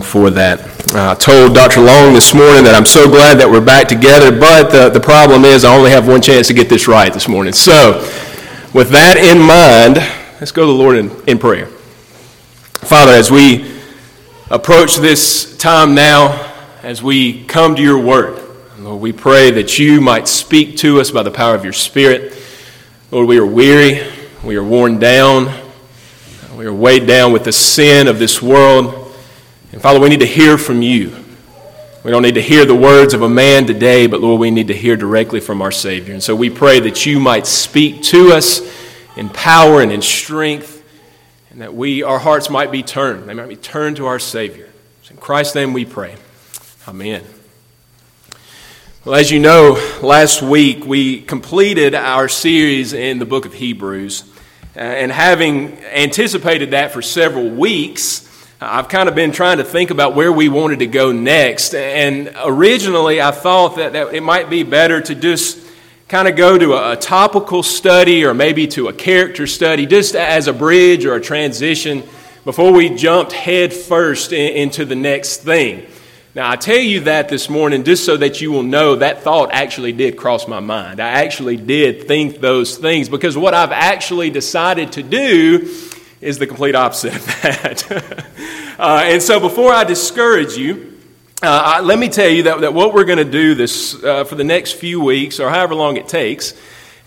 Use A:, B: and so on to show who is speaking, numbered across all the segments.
A: for that. I told Dr. Long this morning that I'm so glad that we're back together, but the, the problem is I only have one chance to get this right this morning. So, with that in mind, let's go to the Lord in, in prayer. Father, as we approach this time now, as we come to your word, Lord, we pray that you might speak to us by the power of your Spirit. Lord, we are weary, we are worn down, we are weighed down with the sin of this world. And Father, we need to hear from you. We don't need to hear the words of a man today, but Lord, we need to hear directly from our Savior. And so we pray that you might speak to us in power and in strength, and that we, our hearts might be turned. They might be turned to our Savior. in Christ's name we pray. Amen. Well, as you know, last week we completed our series in the book of Hebrews. Uh, and having anticipated that for several weeks, I've kind of been trying to think about where we wanted to go next. And originally, I thought that, that it might be better to just kind of go to a, a, topical study or maybe to a character study, just as a bridge or a transition before we jumped head first in, into the next thing. Now, I tell you that this morning just so that you will know that thought actually did cross my mind. I actually did think those things because what I've actually decided to do is the complete opposite of that. uh, and so before I discourage you, uh, I, let me tell you that, that what we're going to do this uh, for the next few weeks, or however long it takes,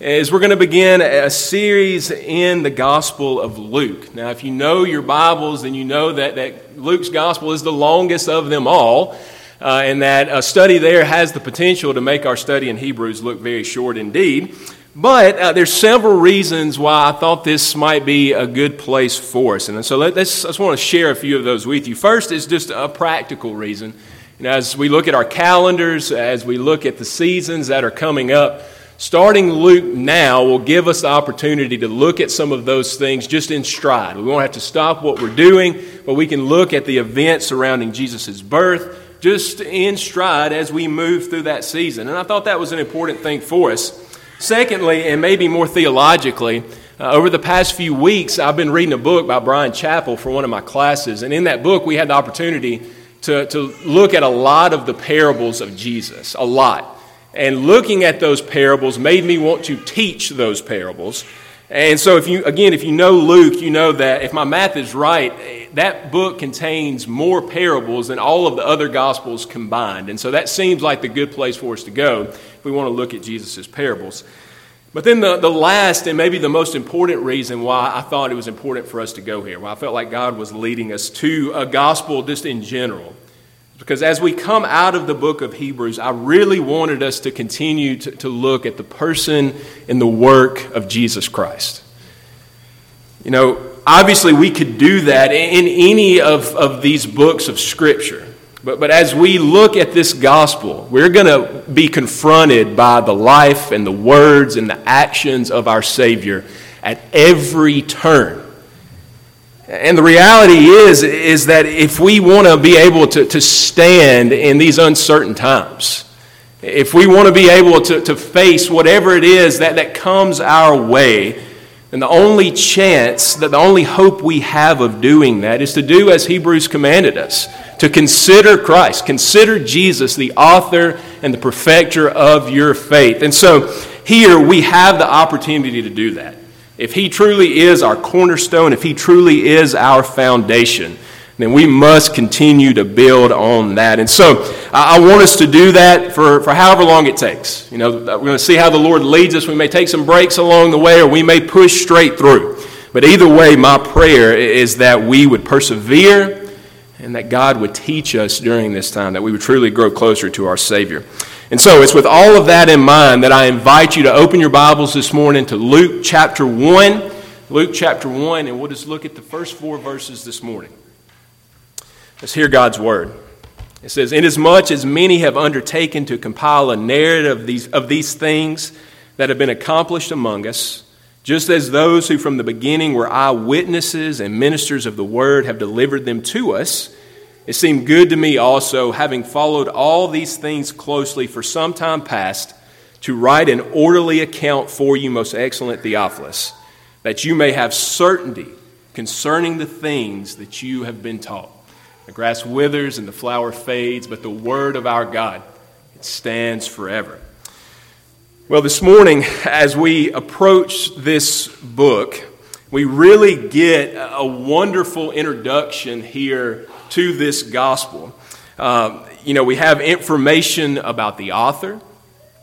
A: is we're going to begin a series in the Gospel of Luke. Now, if you know your Bibles, then you know that, that Luke's Gospel is the longest of them all, uh, and that a study there has the potential to make our study in Hebrews look very short indeed. But uh, there's several reasons why I thought this might be a good place for us. And so let, us I just want to share a few of those with you. First is just a practical reason. Know, as we look at our calendars, as we look at the seasons that are coming up, starting Luke now will give us the opportunity to look at some of those things just in stride. We won't have to stop what we're doing, but we can look at the events surrounding Jesus' birth just in stride as we move through that season. And I thought that was an important thing for us. Secondly, and maybe more theologically, uh, over the past few weeks, I've been reading a book by Bryan Chapell for one of my classes. And in that book, we had the opportunity to, to look at a lot of the parables of Jesus, a lot. And looking at those parables made me want to teach those parables. And so, if you, again, if you know Luke, you know that if my math is right, that book contains more parables than all of the other gospels combined. And so that seems like the good place for us to go if we want to look at Jesus' parables. But then the, the last and maybe the most important reason why I thought it was important for us to go here, why I felt like God was leading us to a gospel just in general, because as we come out of the book of Hebrews, I really wanted us to continue to, to look at the person and the work of Jesus Christ. You know, obviously we could do that in any of, of these books of Scripture. But, but as we look at this gospel, we're going to be confronted by the life and the words and the actions of our Savior at every turn. And the reality is, is that if we want to be able to, to stand in these uncertain times, if we want to be able to, to face whatever it is that, that comes our way, then the only chance, that the only hope we have of doing that is to do as Hebrews commanded us to consider Christ, consider Jesus, the author and the perfecter of your faith. And so here we have the opportunity to do that. If He truly is our cornerstone, if He truly is our foundation, then we must continue to build on that. And so I want us to do that for, for however long it takes. You know, we're going to see how the Lord leads us. We may take some breaks along the way or we may push straight through. But either way, my prayer is that we would persevere and that God would teach us during this time, that we would truly grow closer to our Savior. And so it's with all of that in mind that I invite you to open your Bibles this morning to Luke chapter 1. Luke chapter 1, and we'll just look at the first four verses this morning. Let's hear God's word. It says, Inasmuch as many have undertaken to compile a narrative of these, of these things that have been accomplished among us, just as those who from the beginning were eyewitnesses and ministers of the word have delivered them to us, it seemed good to me also, having followed all these things closely for some time past, to write an orderly account for you, most excellent Theophilus, that you may have certainty concerning the things that you have been taught. The grass withers and the flower fades, but the word of our God, it stands forever. Well, this morning, as we approach this book, we really get a wonderful introduction here to this gospel. Um, you know, we have information about the author,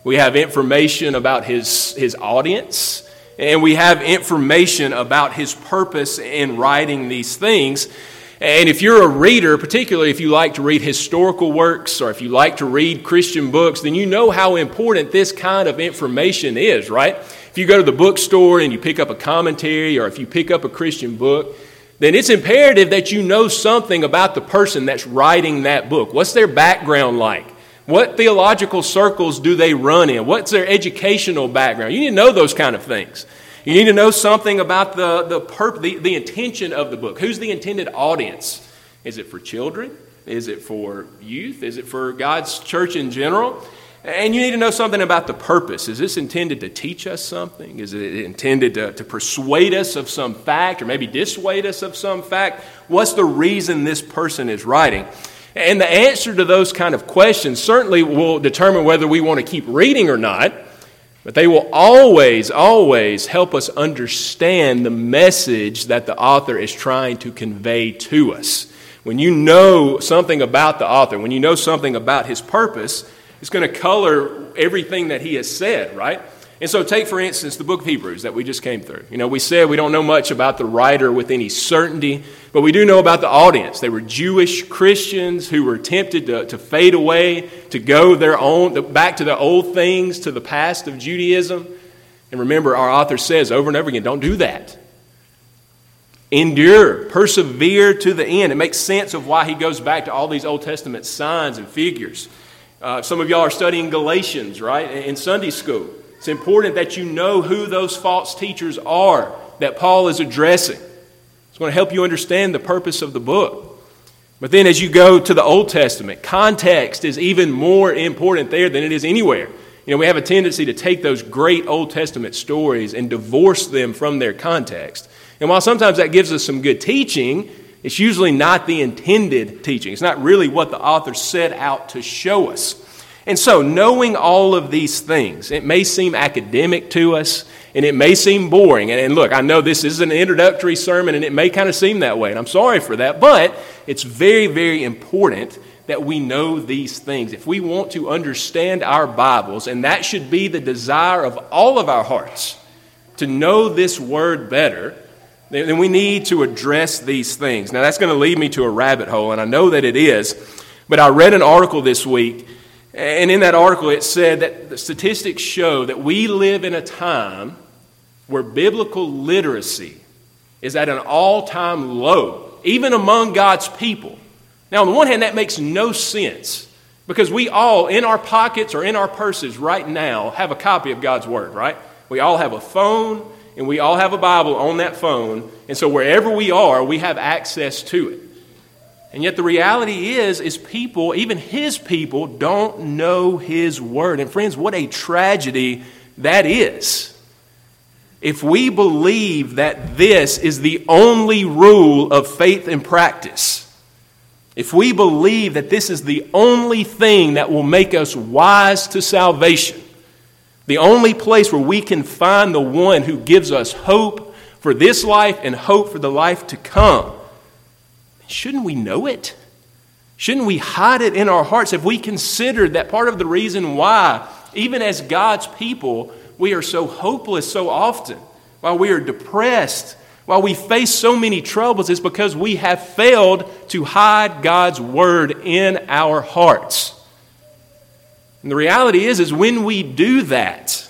A: we have information about his, his audience, and we have information about his purpose in writing these things. And if you're a reader, particularly if you like to read historical works or if you like to read Christian books, then you know how important this kind of information is, right? If you go to the bookstore and you pick up a commentary or if you pick up a Christian book, then it's imperative that you know something about the person that's writing that book. What's their background like? What theological circles do they run in? What's their educational background? You need to know those kind of things. You need to know something about the, the, perp- the, the intention of the book. Who's the intended audience? Is it for children? Is it for youth? Is it for God's church in general? And you need to know something about the purpose. Is this intended to teach us something? Is it intended to, to persuade us of some fact or maybe dissuade us of some fact? What's the reason this person is writing? And the answer to those kind of questions certainly will determine whether we want to keep reading or not. But they will always, always help us understand the message that the author is trying to convey to us. When you know something about the author, when you know something about his purpose, it's going to color everything that he has said, right? And so, take for instance the book of Hebrews that we just came through. You know, we said we don't know much about the writer with any certainty, but we do know about the audience. They were Jewish Christians who were tempted to, to fade away, to go their own, back to the old things, to the past of Judaism. And remember, our author says over and over again don't do that. Endure, persevere to the end. It makes sense of why he goes back to all these Old Testament signs and figures. Uh, some of y'all are studying Galatians, right, in Sunday school. It's important that you know who those false teachers are that Paul is addressing. It's going to help you understand the purpose of the book. But then, as you go to the Old Testament, context is even more important there than it is anywhere. You know, we have a tendency to take those great Old Testament stories and divorce them from their context. And while sometimes that gives us some good teaching, it's usually not the intended teaching. It's not really what the author set out to show us. And so, knowing all of these things, it may seem academic to us and it may seem boring. And, look, I know this is an introductory sermon and it may kind of seem that way, and I'm sorry for that, but it's very, very important that we know these things. If we want to understand our Bibles, and that should be the desire of all of our hearts, to know this word better, then we need to address these things. Now, that's going to lead me to a rabbit hole, and I know that it is, but I read an article this week and in that article, it said that the statistics show that we live in a time where biblical literacy is at an all time low, even among God's people. Now, on the one hand, that makes no sense because we all, in our pockets or in our purses right now, have a copy of God's Word, right? We all have a phone and we all have a Bible on that phone. And so wherever we are, we have access to it. And yet the reality is is people, even his people don't know his word. And friends, what a tragedy that is. If we believe that this is the only rule of faith and practice, if we believe that this is the only thing that will make us wise to salvation, the only place where we can find the one who gives us hope for this life and hope for the life to come, Shouldn't we know it? Shouldn't we hide it in our hearts if we consider that part of the reason why, even as God's people, we are so hopeless so often, while we are depressed, while we face so many troubles, is because we have failed to hide God's word in our hearts. And the reality is, is when we do that,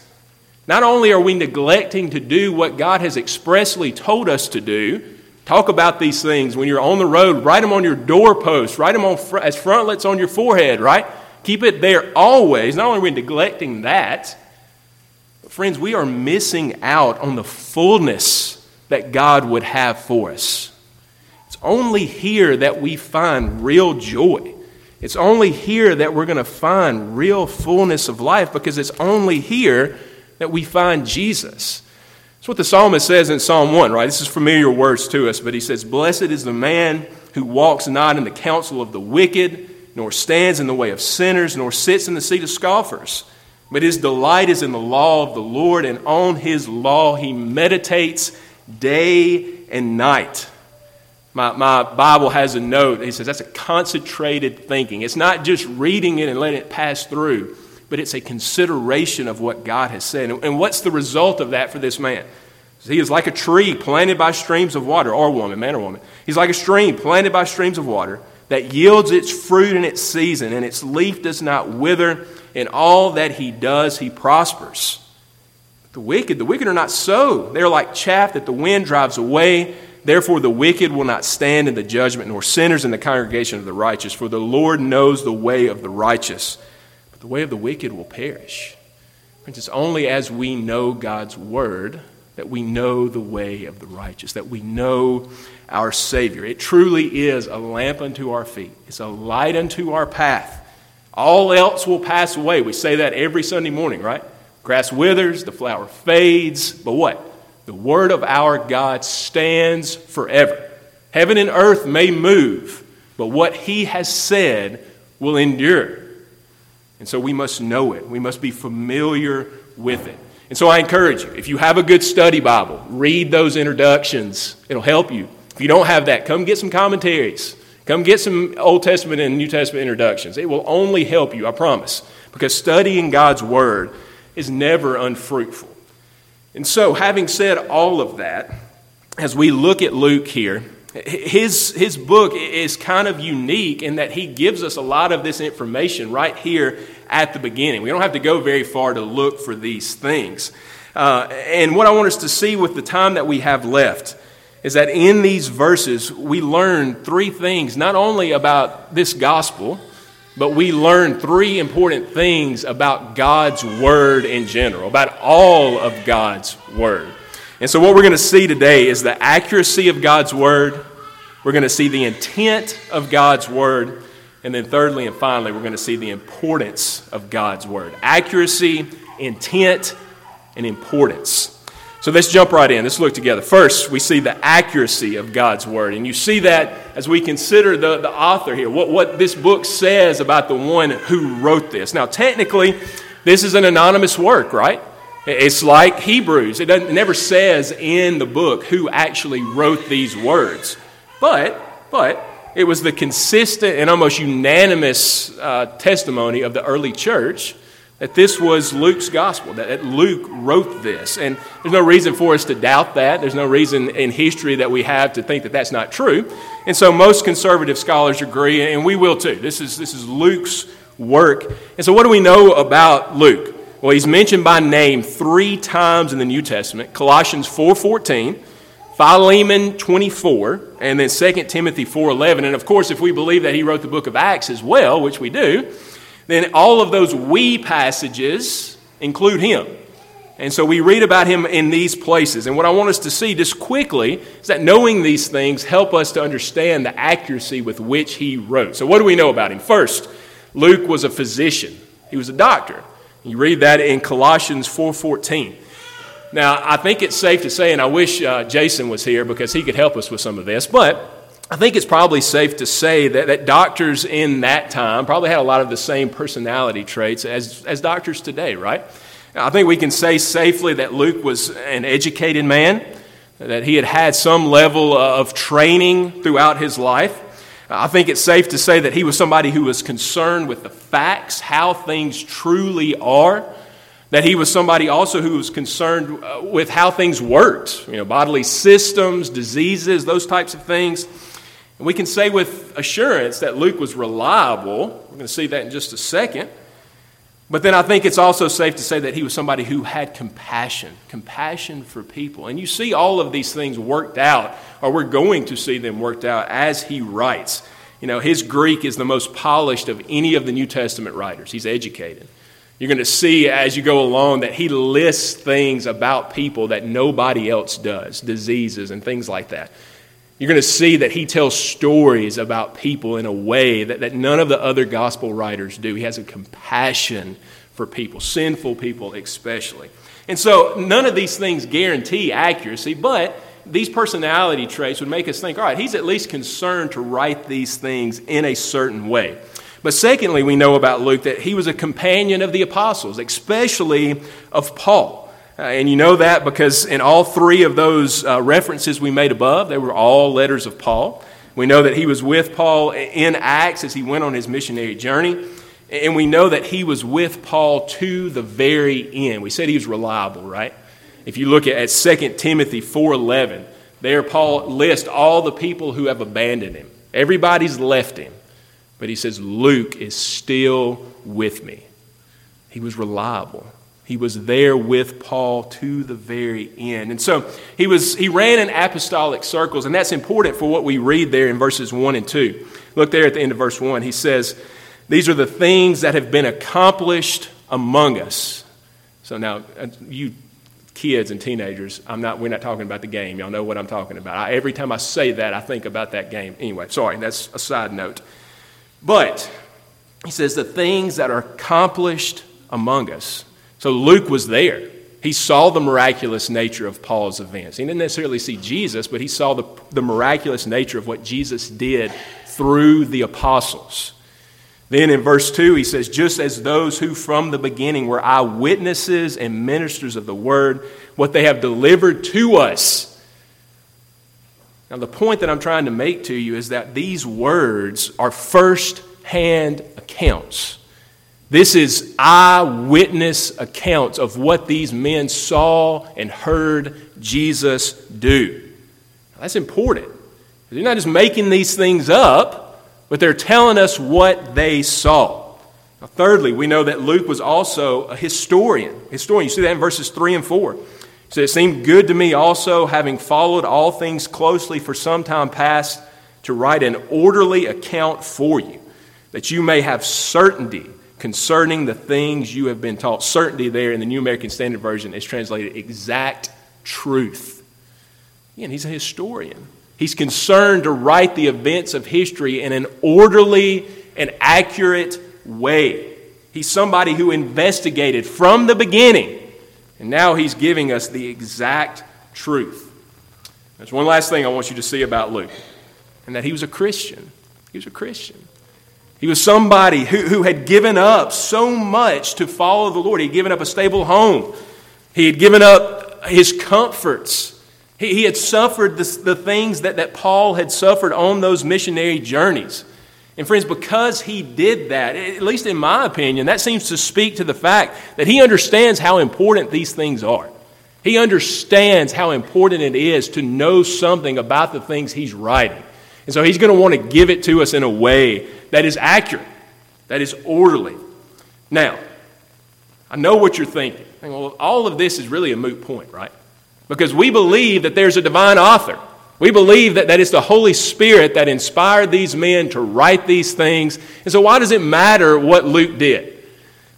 A: not only are we neglecting to do what God has expressly told us to do, Talk about these things when you're on the road. Write them on your doorpost. Write them on fr- as frontlets on your forehead, right? Keep it there always. Not only are we neglecting that, friends, we are missing out on the fullness that God would have for us. It's only here that we find real joy. It's only here that we're going to find real fullness of life because it's only here that we find Jesus. That's what the psalmist says in Psalm 1, right? This is familiar words to us, but he says, Blessed is the man who walks not in the counsel of the wicked, nor stands in the way of sinners, nor sits in the seat of scoffers. But his delight is in the law of the Lord, and on his law he meditates day and night. My, my Bible has a note. He says that's a concentrated thinking. It's not just reading it and letting it pass through, but it's a consideration of what God has said. And, what's the result of that for this man? He is like a tree planted by streams of water, or woman, man or woman. He's like a stream planted by streams of water that yields its fruit in its season, and its leaf does not wither. In all that he does, he prospers. The wicked, the wicked are not so. They're like chaff that the wind drives away. Therefore, the wicked will not stand in the judgment, nor sinners in the congregation of the righteous. For the Lord knows the way of the righteous, but the way of the wicked will perish. Friends, it's only as we know God's word that we know the way of the righteous, that we know our Savior. It truly is a lamp unto our feet, it's a light unto our path. All else will pass away. We say that every Sunday morning, right? Grass withers, the flower fades, but what? The word of our God stands forever. Heaven and earth may move, but what he has said will endure. And so we must know it. We must be familiar with it. And so I encourage you, if you have a good study Bible, read those introductions. It'll help you. If you don't have that, come get some commentaries. Come get some Old Testament and New Testament introductions. It will only help you, I promise, because studying God's Word is never unfruitful. And so, having said all of that, as we look at Luke here, his, his book is kind of unique in that he gives us a lot of this information right here at the beginning. We don't have to go very far to look for these things. Uh, and what I want us to see with the time that we have left is that in these verses, we learn three things, not only about this gospel, but we learn three important things about God's Word in general, about all of God's Word. And so, what we're going to see today is the accuracy of God's Word, we're going to see the intent of God's Word, and then, thirdly and finally, we're going to see the importance of God's Word. Accuracy, intent, and importance. So let's jump right in. Let's look together. First, we see the accuracy of God's Word. And you see that as we consider the, the author here, what, what this book says about the one who wrote this. Now, technically, this is an anonymous work, right? It's like Hebrews. It, it never says in the book who actually wrote these words. But, but, it was the consistent and almost unanimous uh, testimony of the early church that this was Luke's gospel, that Luke wrote this. And there's no reason for us to doubt that. There's no reason in history that we have to think that that's not true. And so most conservative scholars agree, and we will too. This is, this is Luke's work. And so what do we know about Luke? Well, he's mentioned by name three times in the New Testament. Colossians 4.14, Philemon 24, and then 2 Timothy 4.11. And of course, if we believe that he wrote the book of Acts as well, which we do, then all of those we passages include him. And so we read about him in these places. And what I want us to see just quickly is that knowing these things help us to understand the accuracy with which he wrote. So what do we know about him? First, Luke was a physician. He was a doctor. You read that in Colossians 4:14. Now, I think it's safe to say, and I wish uh, Jason was here because he could help us with some of this, but I think it's probably safe to say that, that doctors in that time probably had a lot of the same personality traits as, as doctors today, right? I think we can say safely that Luke was an educated man, that he had had some level of training throughout his life. I think it's safe to say that he was somebody who was concerned with the facts, how things truly are. That he was somebody also who was concerned uh, with how things worked, you know, bodily systems, diseases, those types of things. And we can say with assurance that Luke was reliable. We're going to see that in just a second. But then I think it's also safe to say that he was somebody who had compassion, compassion for people. And you see all of these things worked out, or we're going to see them worked out as he writes. You know, his Greek is the most polished of any of the New Testament writers. He's educated. You're going to see as you go along that he lists things about people that nobody else does, diseases and things like that. You're going to see that he tells stories about people in a way that, that none of the other gospel writers do. He has a compassion for people, sinful people especially. And so none of these things guarantee accuracy, but these personality traits would make us think, all right, he's at least concerned to write these things in a certain way. But secondly, we know about Luke that he was a companion of the apostles, especially of Paul. Uh, and you know that because in all three of those uh, references we made above, they were all letters of Paul. We know that he was with Paul in Acts as he went on his missionary journey. And we know that he was with Paul to the very end. We said he was reliable, right? If you look at 2 Timothy 4:11, there Paul lists all the people who have abandoned him. Everybody's left him. But he says Luke is still with me. He was reliable. He was there with Paul to the very end. And so he, was, he ran in apostolic circles, and that's important for what we read there in verses 1 and 2. Look there at the end of verse 1. He says, These are the things that have been accomplished among us. So now, uh, you kids and teenagers, I'm not, we're not talking about the game. Y'all know what I'm talking about. I, every time I say that, I think about that game. Anyway, sorry, that's a side note. But he says, The things that are accomplished among us. So Luke was there. He saw the miraculous nature of Paul's events. He didn't necessarily see Jesus, but he saw the, the miraculous nature of what Jesus did through the apostles. Then in verse 2, he says, Just as those who from the beginning were eyewitnesses and ministers of the word, what they have delivered to us. Now, the point that I'm trying to make to you is that these words are first hand accounts. This is eyewitness accounts of what these men saw and heard Jesus do. That's important. They're not just making these things up, but they're telling us what they saw. Now, thirdly, we know that Luke was also a historian. Historian, you see that in verses 3 and 4. So it seemed good to me also, having followed all things closely for some time past, to write an orderly account for you, that you may have certainty concerning the things you have been taught. Certainty there in the New American Standard Version is translated exact truth. Again, he's a historian. He's concerned to write the events of history in an orderly and accurate way. He's somebody who investigated from the beginning, and now he's giving us the exact truth. There's one last thing I want you to see about Luke, and that he was a Christian. He was a Christian. He was somebody who, who had given up so much to follow the Lord. He had given up a stable home, he had given up his comforts. He, he had suffered the, the things that, that Paul had suffered on those missionary journeys. And, friends, because he did that, at least in my opinion, that seems to speak to the fact that he understands how important these things are. He understands how important it is to know something about the things he's writing. And so he's going to want to give it to us in a way that is accurate, that is orderly. Now, I know what you're thinking. Well, all of this is really a moot point, right? Because we believe that there's a divine author. We believe that, that it's the Holy Spirit that inspired these men to write these things. And so, why does it matter what Luke did?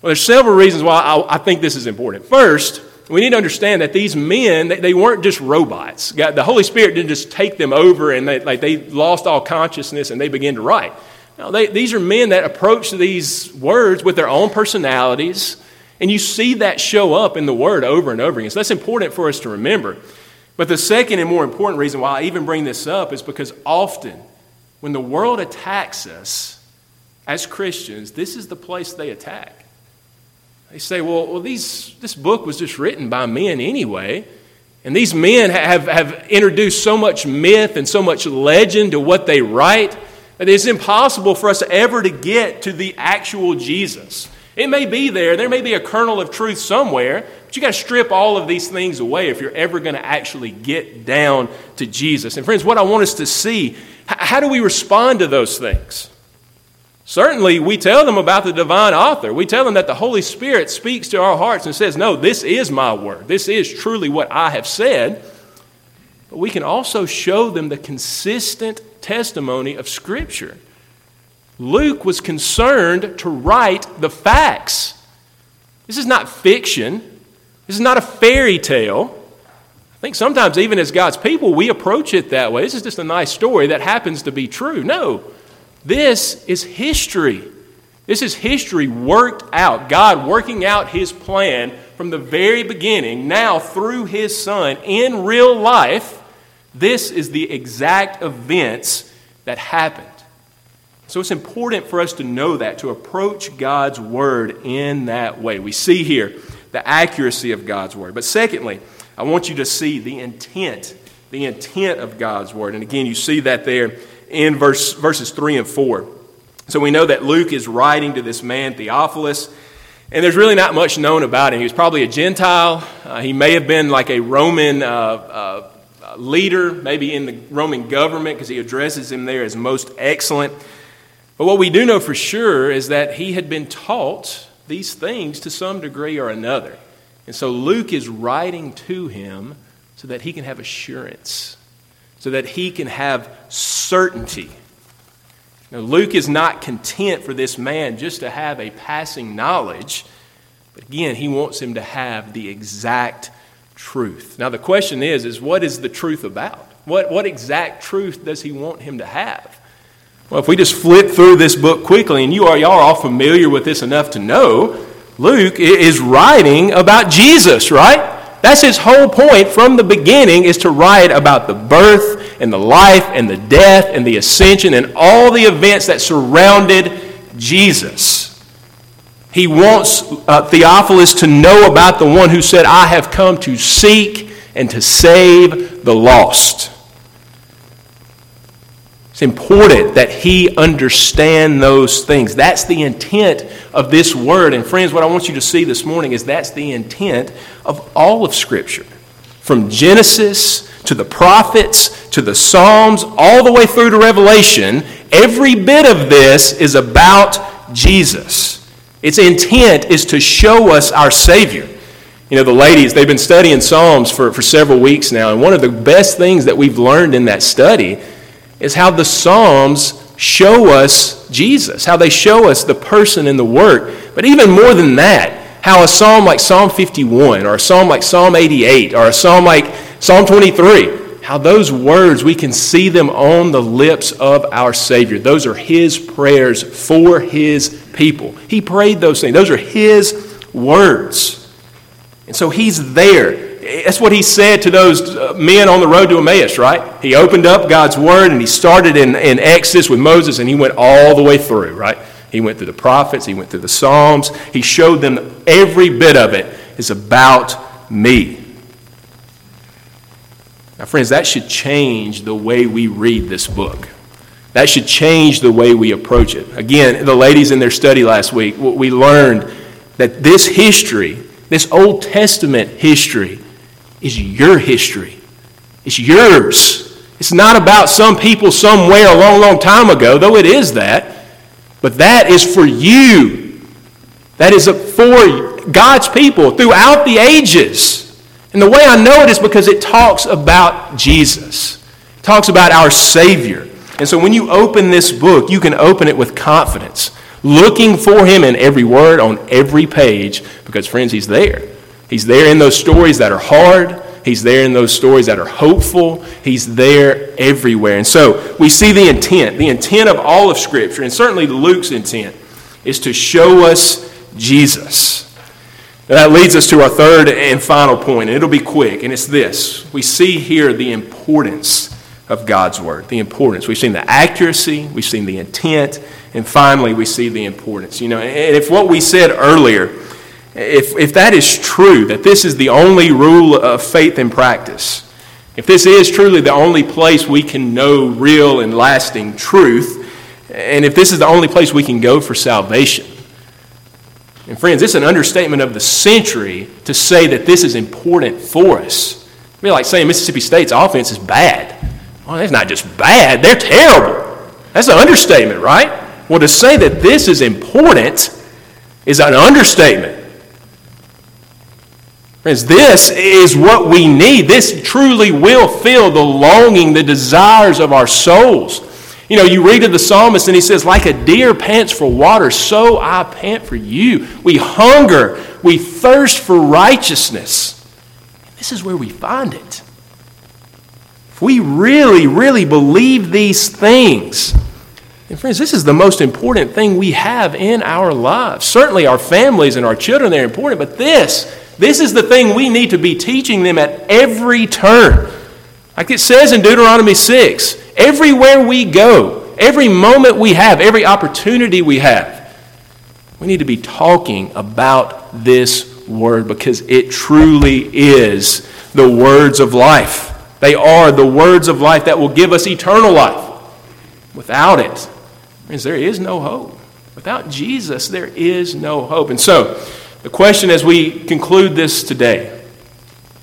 A: Well, there's several reasons why I, I think this is important. First, we need to understand that these men, they weren't just robots. the Holy Spirit didn't just take them over and they, like, they lost all consciousness and they began to write. They, these are men that approach these words with their own personalities, and you see that show up in the word over and over again. So that's important for us to remember. But the second and more important reason why I even bring this up is because often when the world attacks us as Christians, this is the place they attack. They say, well, well these, this book was just written by men anyway. And these men have, have introduced so much myth and so much legend to what they write that it's impossible for us ever to get to the actual Jesus. It may be there, there may be a kernel of truth somewhere, but you got to strip all of these things away if you're ever going to actually get down to Jesus. And friends, what I want us to see, how do we respond to those things? Certainly, we tell them about the divine author. We tell them that the Holy Spirit speaks to our hearts and says, No, this is my word. This is truly what I have said. But we can also show them the consistent testimony of Scripture. Luke was concerned to write the facts. This is not fiction, this is not a fairy tale. I think sometimes, even as God's people, we approach it that way. This is just a nice story that happens to be true. No. This is history. This is history worked out. God working out his plan from the very beginning, now through his son in real life This is the exact events that happened. So it's important for us to know that, to approach God's Word in that way. We see here the accuracy of God's Word. But secondly, I want you to see the intent, the intent of God's Word. And again, you see that there in verse, verses 3 and 4. So we know that Luke is writing to this man, Theophilus, and there's really not much known about him. He was probably a Gentile. Uh, he may have been like a Roman uh, uh, leader, maybe in the Roman government, because he addresses him there as most excellent. But what we do know for sure is that he had been taught these things to some degree or another. And so Luke is writing to him so that he can have assurance, so that he can have certainty. Now, Luke is not content for this man just to have a passing knowledge, but again, he wants him to have the exact truth. Now, the question is, is what is the truth about? What, what exact truth does he want him to have? Well, if we just flip through this book quickly, and you are, y'all are all familiar with this enough to know, Luke is writing about Jesus, right? That's his whole point from the beginning is to write about the birth and the life and the death and the ascension and all the events that surrounded Jesus. He wants uh, Theophilus to know about the one who said, I have come to seek and to save the lost. It's important that he understand those things. That's the intent of this word. And friends, what I want you to see this morning is that's the intent of all of Scripture. From Genesis to the prophets to the Psalms, all the way through to Revelation, every bit of this is about Jesus. Its intent is to show us our Savior. You know, the ladies, they've been studying Psalms for, for several weeks now, and one of the best things that we've learned in that study is how the Psalms show us Jesus, how they show us the person and the work. But even more than that, how a psalm like Psalm 51 or a psalm like Psalm 88 or a psalm like Psalm 23, how those words, we can see them on the lips of our Savior. Those are His prayers for His people. He prayed those things, those are His words. And so He's there that's what he said to those uh, men on the road to Emmaus, right? He opened up God's word and he started in, in Exodus with Moses and he went all the way through, right? He went through the prophets, he went through the Psalms. He showed them every bit of it is about me. Now, friends, that should change the way we read this book. That should change the way we approach it. Again, the ladies in their study last week, we learned that this history, this Old Testament history, is your history. It's yours. It's not about some people somewhere a long, long time ago, though it is that. But that is for you. That is for God's people throughout the ages. And the way I know it is because it talks about Jesus. It talks about our Savior. And so when you open this book, you can open it with confidence, looking for Him in every word, on every page, because, friends, He's there. He's there in those stories that are hard. He's there in those stories that are hopeful. He's there everywhere. And so we see the intent. The intent of all of Scripture, and certainly Luke's intent, is to show us Jesus. Now that leads us to our third and final point, and it'll be quick, and it's this. We see here the importance of God's Word. The importance. We've seen the accuracy, we've seen the intent, and finally we see the importance. You know, and if what we said earlier if, if that is true, that this is the only rule of faith and practice, if this is truly the only place we can know real and lasting truth, and if this is the only place we can go for salvation, and friends, it's an understatement of the century to say that this is important for us. I mean, like saying Mississippi State's offense is bad. Well, it's not just bad, they're terrible. That's an understatement, right? Well, to say that this is important is an understatement. Friends, this is what we need. This truly will fill the longing, the desires of our souls. You know, you read of the psalmist and he says, Like a deer pants for water, so I pant for you. We hunger, we thirst for righteousness. This is where we find it. If we really, really believe these things, and friends, this is the most important thing we have in our lives. Certainly, our families and our children, they're important, but this, this is the thing we need to be teaching them at every turn. Like it says in Deuteronomy 6, everywhere we go, every moment we have, every opportunity we have, we need to be talking about this word because it truly is the words of life. They are the words of life that will give us eternal life. Without it, friends, there is no hope. Without Jesus, there is no hope. And so, the question as we conclude this today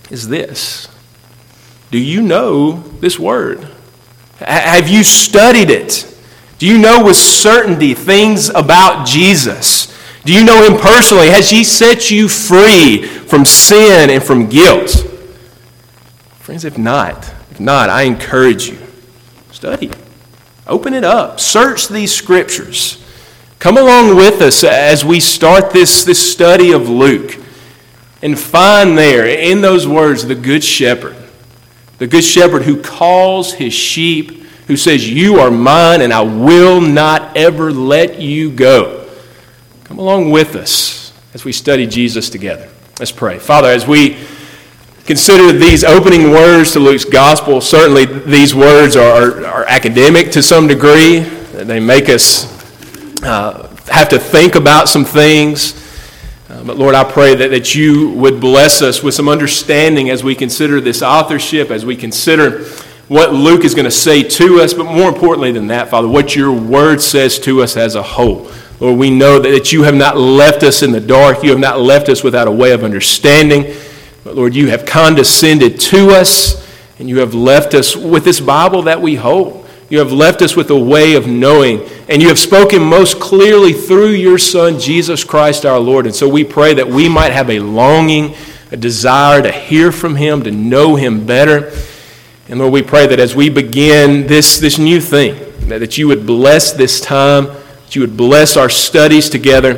A: is this Do you know this word? Have you studied it? Do you know with certainty things about Jesus? Do you know him personally? Has he set you free from sin and from guilt? Friends, if not, if not, I encourage you, study. Open it up. Search these scriptures. Come along with us as we start this, this study of Luke and find there in those words the Good Shepherd. The Good Shepherd who calls his sheep, who says, You are mine and I will not ever let you go. Come along with us as we study Jesus together. Let's pray. Father, as we consider these opening words to Luke's gospel, certainly these words are, are academic to some degree. They make us uh, have to think about some things. Uh, but Lord, I pray that, that you would bless us with some understanding as we consider this authorship, as we consider what Luke is going to say to us, but more importantly than that, Father, what your word says to us as a whole. Lord, we know that you have not left us in the dark. You have not left us without a way of understanding. But Lord, you have condescended to us, and you have left us with this Bible that we hold. You have left us with a way of knowing, and you have spoken most clearly through your Son, Jesus Christ our Lord. And so we pray that we might have a longing, a desire to hear from him, to know him better. And Lord, we pray that as we begin this, this new thing, that, that you would bless this time that you would bless our studies together.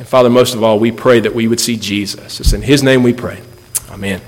A: And Father, most of all, we pray that we would see Jesus. It's in His name we pray. Amen.